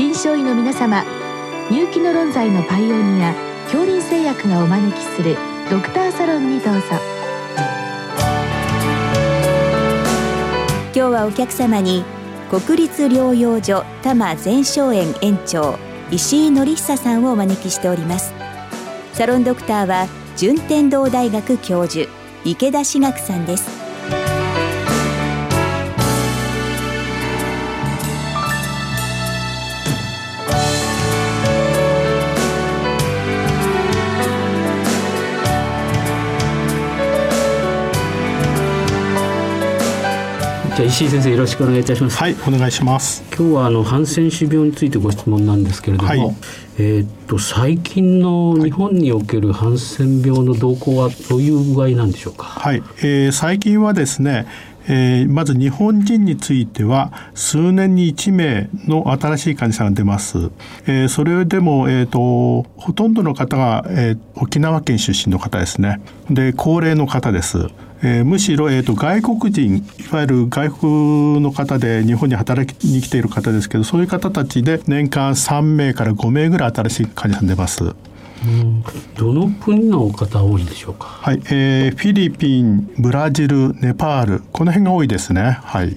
臨床医の皆様入気の論剤のパイオニア恐林製薬がお招きするドクターサロンにどうぞ。今日はお客様に国立療養所多摩全生園園長石井紀久さんをお招きしております。サロンドクターは順天堂大学教授池田志学さんです。じゃ石井先生よろしくお願いいたします。はい、お願いします。今日はあのハンセン氏病についてご質問なんですけれども、はいえーっと最近の日本におけるハンセン病の動向はどういう具合なんでしょうか？はい、えー最近はですね、えーまず日本人については数年に1名の新しい患者さんが出ます。えーそれでも、えー、とほとんどの方が、えー沖縄県出身の方ですね。で高齢の方です。えーむしろ、えー、と外国人いわゆる外国の方で日本に働きに来ている方ですけどそういう方たちで年間3名から5名ぐらい新しい患者さん出ます。うんどの国の方多いんでしょうか？はい、えーフィリピン、ブラジル、ネパール、この辺が多いですね。はい。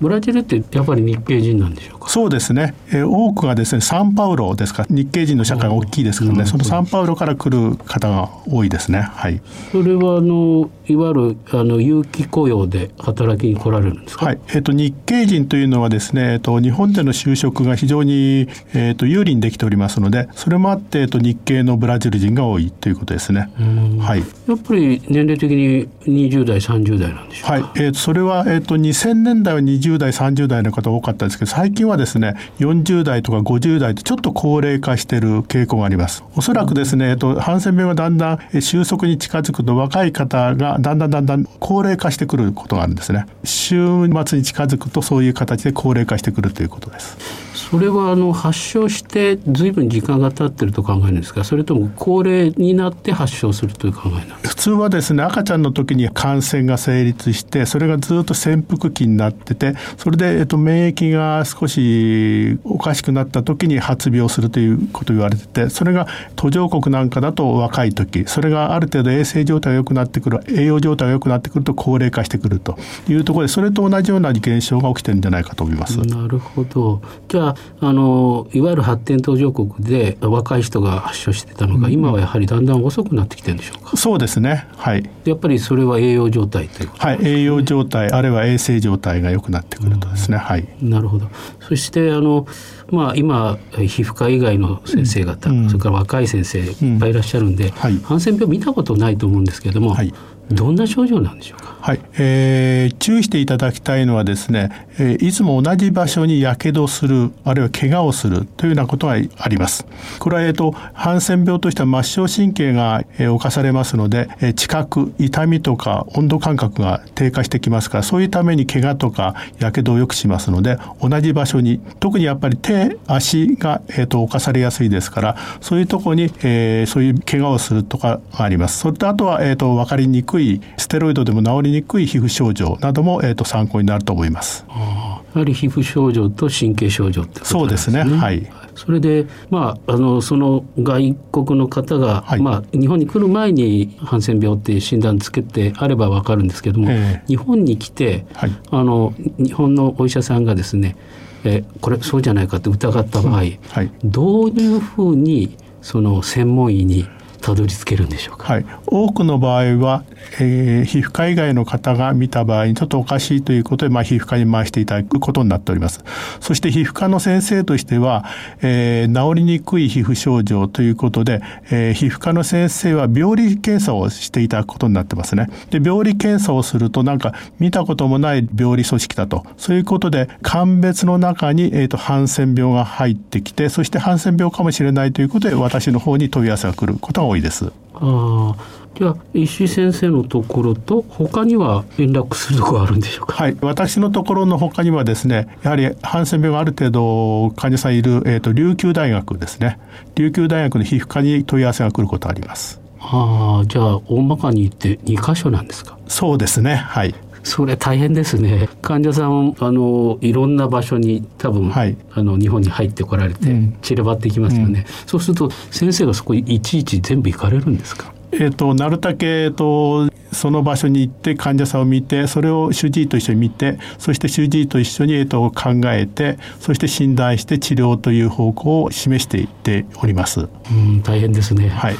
ブラジルってやっぱり日系人なんでしょうか？そうですね。えー多くがですね、サンパウロですか？日系人の社会が大きいですからね。そのサンパウロから来る方が多いですね。はい。それはあのいわゆるあの有期雇用で働きに来られるんですか？はい、えっ、と日系人というのはですね、えっ、と日本での就職が非常にえっ、と有利にできておりますので、それもあってえっ、と日系のブラジル人が多いということですね。うんはい。やっぱり年齢的に20代30代なんでしょうか？はい、えー、とそれは、えー、と2000年代は20代30代の方多かったですけど最近はですね40代とか50代とちょっと高齢化している傾向がありますおそらくですね、えー、とハンセン病がだんだんえー収束に近づくと若い方がだんだんだんだん高齢化してくることがあるんですね週末に近づくとそういう形で高齢化してくるということですそれはあの発症してずいぶん時間が経ってると考えるんですか？それとも高齢になって発症するという考えなんですか？普通はですね赤ちゃんの時に感染が成立してそれがずっと潜伏期になっててそれで、えっと、免疫が少しおかしくなった時に発病するということを言われててそれが途上国なんかだと若い時それがある程度衛生状態が良くなってくる栄養状態が良くなってくると高齢化してくるというところでそれと同じような現象が起きてるんじゃないかと思います。なるほど。じゃああのいわゆる発展途上国で若い人が発症してたのが、今はやはりだんだん遅くなってきてるんでしょうか？そうですね。はい。やっぱりそれは栄養状態ということ？はい、栄養状態あるいは衛生状態が良くなってくるとですね、はい。なるほど。そしてあのまあ今え皮膚科以外の先生方、うん。それから若い先生いっぱいいらっしゃるんで、はい。ハンセン病見たことないと思うんですけれども、はいどんな症状なんでしょうか？はい、えー注意していただきたいのはですね、えーいつも同じ場所にやけどするあるいは怪我をするというようなことがあります。これは、えー、とハンセン病としては末梢神経が、えー侵されますので、えー知覚痛みとか温度感覚が低下してきますからそういうために怪我とかやけどをよくしますので同じ場所に特にやっぱり手足が、えー、と侵されやすいですからそういうところに、えーそういう怪我をするとかがあります。それとあとは、えー、と分かりにくいステロイドでも治りにくい皮膚症状なども、えー、と参考になると思います。やはり皮膚症状と神経症状ってことそうですね。はい。それで、まあ、あのその外国の方が、はい。まあ、日本に来る前にハンセン病っていう診断つけてあればわかるんですけども、ええ。日本に来て、はい。あの日本のお医者さんがですねえこれそうじゃないかって疑った場合、はい。どういうふうにその専門医にたどり着けるんでしょうか？はい、多くの場合は、えー皮膚科以外の方が見た場合にちょっとおかしいということで、まあ、皮膚科に回していただくことになっております。そして皮膚科の先生としては、えー治りにくい皮膚症状ということで、えー皮膚科の先生は病理検査をしていただくことになってますね。で病理検査をするとなんか見たこともない病理組織だと。そういうことで鑑別の中に、えー、とハンセン病が入ってきてそしてハンセン病かもしれないということで私の方に問い合わせが来ることが多いです。ああじゃあ石井先生のところと他には連絡するところあるんでしょうか？はい、私のところの他にはですねやはりハンセン病がある程度患者さんいる、えー、と琉球大学ですね。琉球大学の皮膚科に問い合わせが来ることがあります。ああじゃあ大まかに言って2箇所なんですか？そうですね。はい。それ大変ですね。患者さんあのいろんな場所に多分、はい、あの日本に入ってこられて散らばっていきますよね、うん、そうすると先生がそこいちいち全部行かれるんですか？えーと、なるだけ、えーと、その場所に行って患者さんを見てそれを主治医と一緒に見てそして主治医と一緒に、えーと考えてそして診断して治療という方向を示していっております。うん大変ですね、はい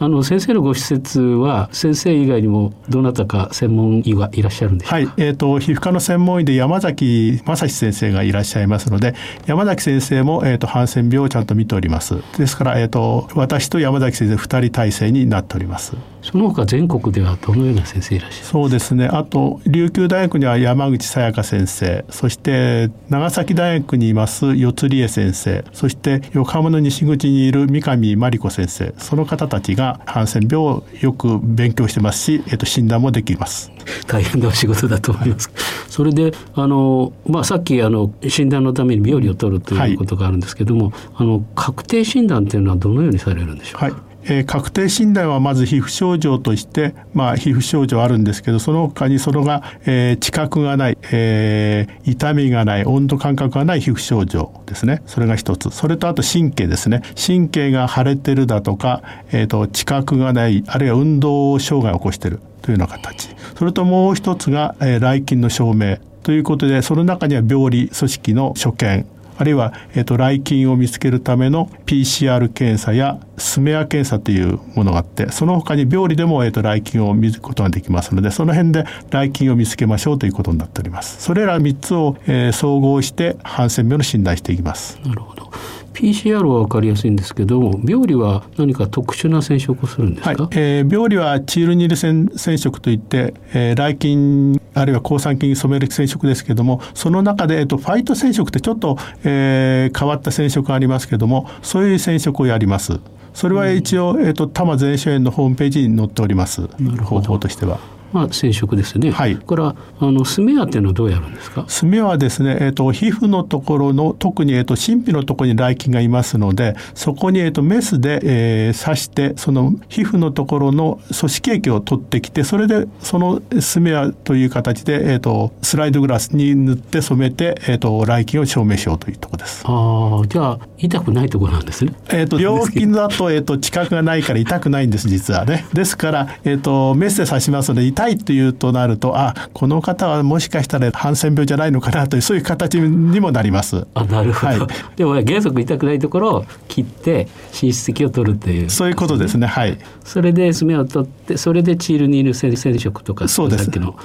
あの先生のご施設は先生以外にもどなたか専門医はいらっしゃるんでしょうか？はい、えっ、ー、と皮膚科の専門医で山崎正史先生がいらっしゃいますので、山崎先生もえっ、ー、とハンセン病をちゃんと見ております。ですからえっ、ー、と私と山崎先生二人体制になっております。その他全国ではどのような先生いらっしゃるそうですね。あと琉球大学には山口さやか先生、そして長崎大学にいます四つ理恵先生、そして横浜の西口にいる三上真理子先生、その方たちがハンセン病をよく勉強してますし、えっと、診断もできます。大変なお仕事だと思います。それであの、まあ、さっきあの診断のために病理を取るということがあるんですけども、はい、あの確定診断というのはどのようにされるんでしょうか、はいえー、確定診断はまず皮膚症状として、まあ、皮膚症状あるんですけどその他にそのが、えー、知覚がない、えー、痛みがない温度感覚がない皮膚症状ですね。それが一つ。それとあと神経ですね。神経が腫れてるだとか、えーと、知覚がないあるいは運動障害を起こしてるというような形。それともう一つが、えー、来勤の証明。ということでその中には病理組織の所見。あるいは、えっと、来菌を見つけるための PCR 検査やスメア検査というものがあってその他に病理でも、えっと、来菌を見ることができますのでその辺で来菌を見つけましょうということになっております。それら3つを、えー、総合してハンセン病の診断していきます。なるほど。PCR は分かりやすいんですけど病理は何か特殊な染色をするんですか、はい、えー、病理はチールニル染色といって、えー、来菌あるいは抗酸菌に染める染色ですけどもその中で、えっと、ファイト染色ってちょっと、えー、変わった染色がありますけどもそういう染色をやります。それは一応、うん、えっと、多摩全書園のホームページに載っております。方法としては。まあ、染色ですね。はい。これはあのスメアっていうのはどうやるんですか？スメアはですね、えっ、ー、と皮膚のところの特にえっ、ー、と神秘のところに来菌がいますので、そこにえっ、ー、とメスで、えー、刺してその皮膚のところの組織液を取ってきて、それでそのスメアという形でえっ、とスライドグラスに塗って染めてえっ、と来菌を証明しようというところです。ああ、じゃあ痛くないところなんですね。えっ、と病気だとえっ、と知覚がないから痛くないんです実はね。ですからえっ、とメスで刺しますので痛いというとなるとあこの方はもしかしたらハンセン病じゃないのかなというそういう形にもなります。あなるほど、はい、でも原則痛くないところを切って滲出液を取るという、ね、そういうことですね。はい。それで爪を取ってそれでチールニール染色とかそうです。さっきの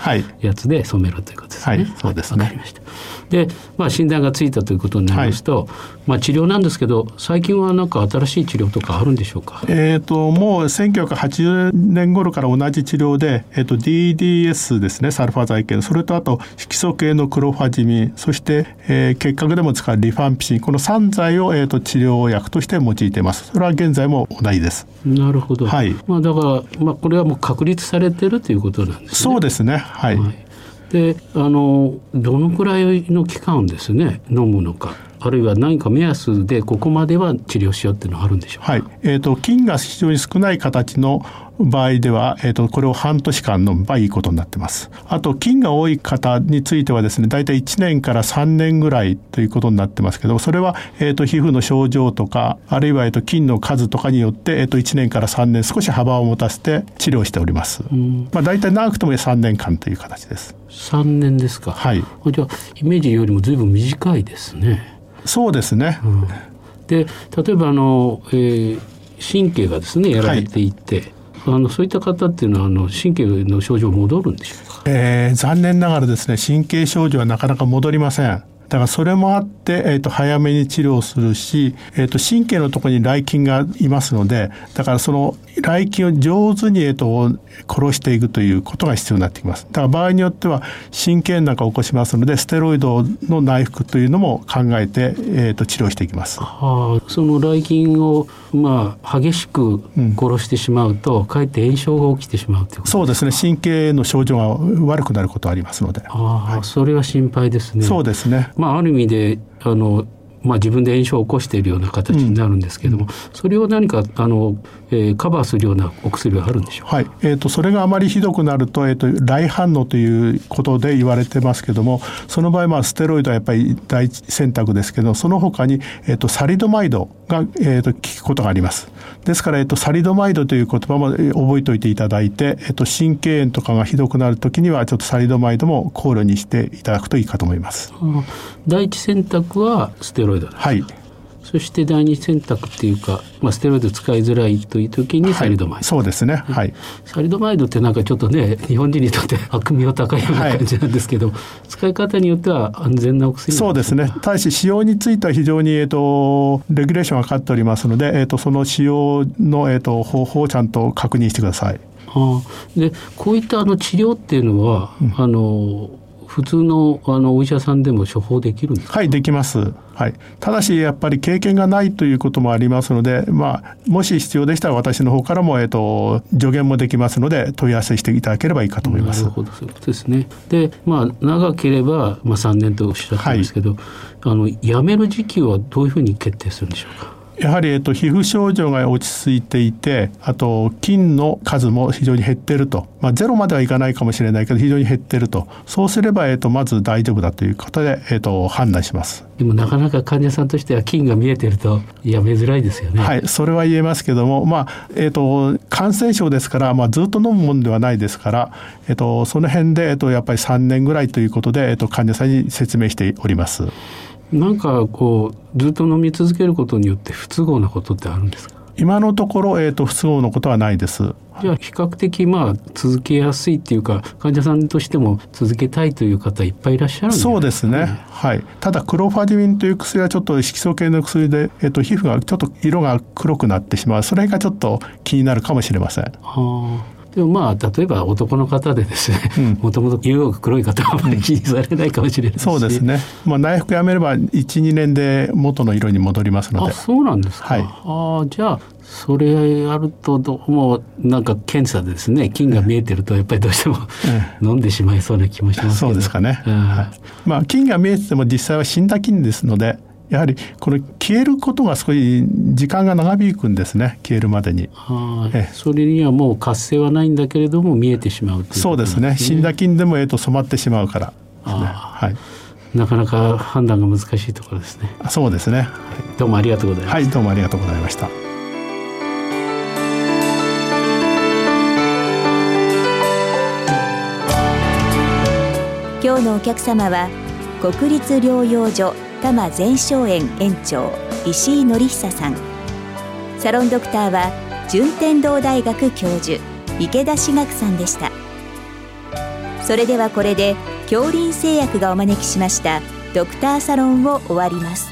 やつで染めるということですね。はい、そうですね、で、まあ、診断がついたということになりますと、はい、まあ、治療なんですけど最近は何か新しい治療とかあるんでしょうか、えーと、もう1980年頃から同じ治療で、えーと、DDS ですねサルファ剤系それとあと色素系のクロファジミン。そして、えー、結核でも使うリファンピシン。この3剤を、えーと、治療薬として用いています。それは現在も同じです。なるほど、はい。まあ、だから、まあ、これはもう確立されてるということなんですね。そうですね。はい、はい。であのどのくらいの期間ですね飲むのか。あるいは何か目安でここまでは治療しようっていうのはあるんでしょうか、はい。えーと、菌が非常に少ない形の場合では、えーと、これを半年間飲めばいいことになってます。あと菌が多い方についてはですね大体1年から3年ぐらいということになってますけどそれは、えーと、皮膚の症状とかあるいは、えー、と菌の数とかによって、えー、と1年から3年少し幅を持たせて治療しております。まあ、大体長くとも3年間という形です。3年ですか。はい。じゃあイメージよりもずいぶん短いですね。そうですね。うん、で例えばあの、えー、神経がですねやられていて、はいあのそういった方っていうのはあの神経の症状戻るんでしょうか、えー、残念ながらですね神経症状はなかなか戻りません。だからそれもあって、えー、と早めに治療するし、えー、と神経のところに来菌がいますのでだからその来菌を上手に、えー、と殺していくということが必要になってきますだから場合によっては神経なんかを起こしますのでステロイドの内服というのも考えて、えー、と治療していきます。はあ、その来菌をまあ激しく殺してしまうと、うん、かえって炎症が起きてしまうということそうですね神経の症状が悪くなることありますので。あ、はい、それは心配ですね。そうですね。まあ、まあある意味であのまあ、自分で炎症を起こしているような形になるんですけども、うん、それを何かあの、えー、カバーするようなお薬はあるんでしょうはい、えーと、それがあまりひどくなると,、えーと、来反応ということで言われてますけどもその場合まあステロイドはやっぱり第一選択ですけどその他に、えーと、サリドマイドが、えー、と効くことがあります。ですから、えー、とサリドマイドという言葉も覚えておいていただいて、えー、と神経炎とかがひどくなるときにはちょっとサリドマイドも考慮にしていただくといいかと思います。第一選択はステロイドはい。そして第二選択っていうか、まあ、ステロイド使いづらいという時にサリドマイド、はい、そうですね、はい、サリドマイドってなんかちょっとね日本人にとって悪名高いような感じなんですけど、はい、使い方によっては安全なお薬そうですね。ただし使用については非常に、えーと、レギュレーションがかかっておりますので、えーと、その使用の、えーと、方法をちゃんと確認してください。あでこういったあの治療っていうのは、うん、あの普通のあのお医者さんでも処方できるんですはいできます、はい、ただしやっぱり経験がないということもありますので、まあ、もし必要でしたら私の方からも、えーと、助言もできますので問い合わせしていただければいいかと思います。なるほどそういうことですね。で、まあ、長ければ、まあ、3年とおっしゃってますけど、はい、あの辞める時期はどういうふうに決定するんでしょうか？やはり、えっと、皮膚症状が落ち着いていてあと菌の数も非常に減ってると、まあ、ゼロまではいかないかもしれないけど非常に減ってると。そうすれば、えっと、まず大丈夫だということで、えっと、判断します。でもなかなか患者さんとしては菌が見えてるとやめづらいですよね。はいそれは言えますけども、まあえっと、感染症ですから、まあ、ずっと飲むものではないですから、えっと、その辺で、えっと、やっぱり3年ぐらいということで、えっと、患者さんに説明しております。なんかこうずっと飲み続けることによって不都合なことってあるんですか？今のところ、えーと、不都合のことはないです。じゃあ比較的まあ続けやすいっていうか患者さんとしても続けたいという方いっぱいいらっしゃるんです、ね、そうですね。はい。ただクロファディミンという薬はちょっと色素系の薬で、えっ、ー、と皮膚がちょっと色が黒くなってしまう。それがちょっと気になるかもしれません。はあ。でもまあ例えば男の方でですねもともと色が黒い方はあまり気にされないかもしれないし、そうですね、まあ、内服やめれば12年で元の色に戻りますので。あそうなんですか、はい、あじゃあそれやるとどうもなんか検査でですね菌が見えてるとやっぱりどうしても、飲んでしまいそうな気もしますそうですかね、はい、まあ菌が見えてても実際は死んだ菌ですのでやはりこれ消えることが少し時間が長引くんですね。消えるまでに。えそれにはもう活性はないんだけれども見えてしまうう、ね、そうですね。死んだ菌でもえと染まってしまうから、ね、はい、なかなか判断が難しいところですね。そうですね、どうもありがとうございます。はいどうもありがとうございました。今日のお客様は国立療養所多摩全商園園長石井紀久さん。サロンドクターは順天堂大学教授池田志学さんでした。それではこれで恐林製薬がお招きしましたドクターサロンを終わります。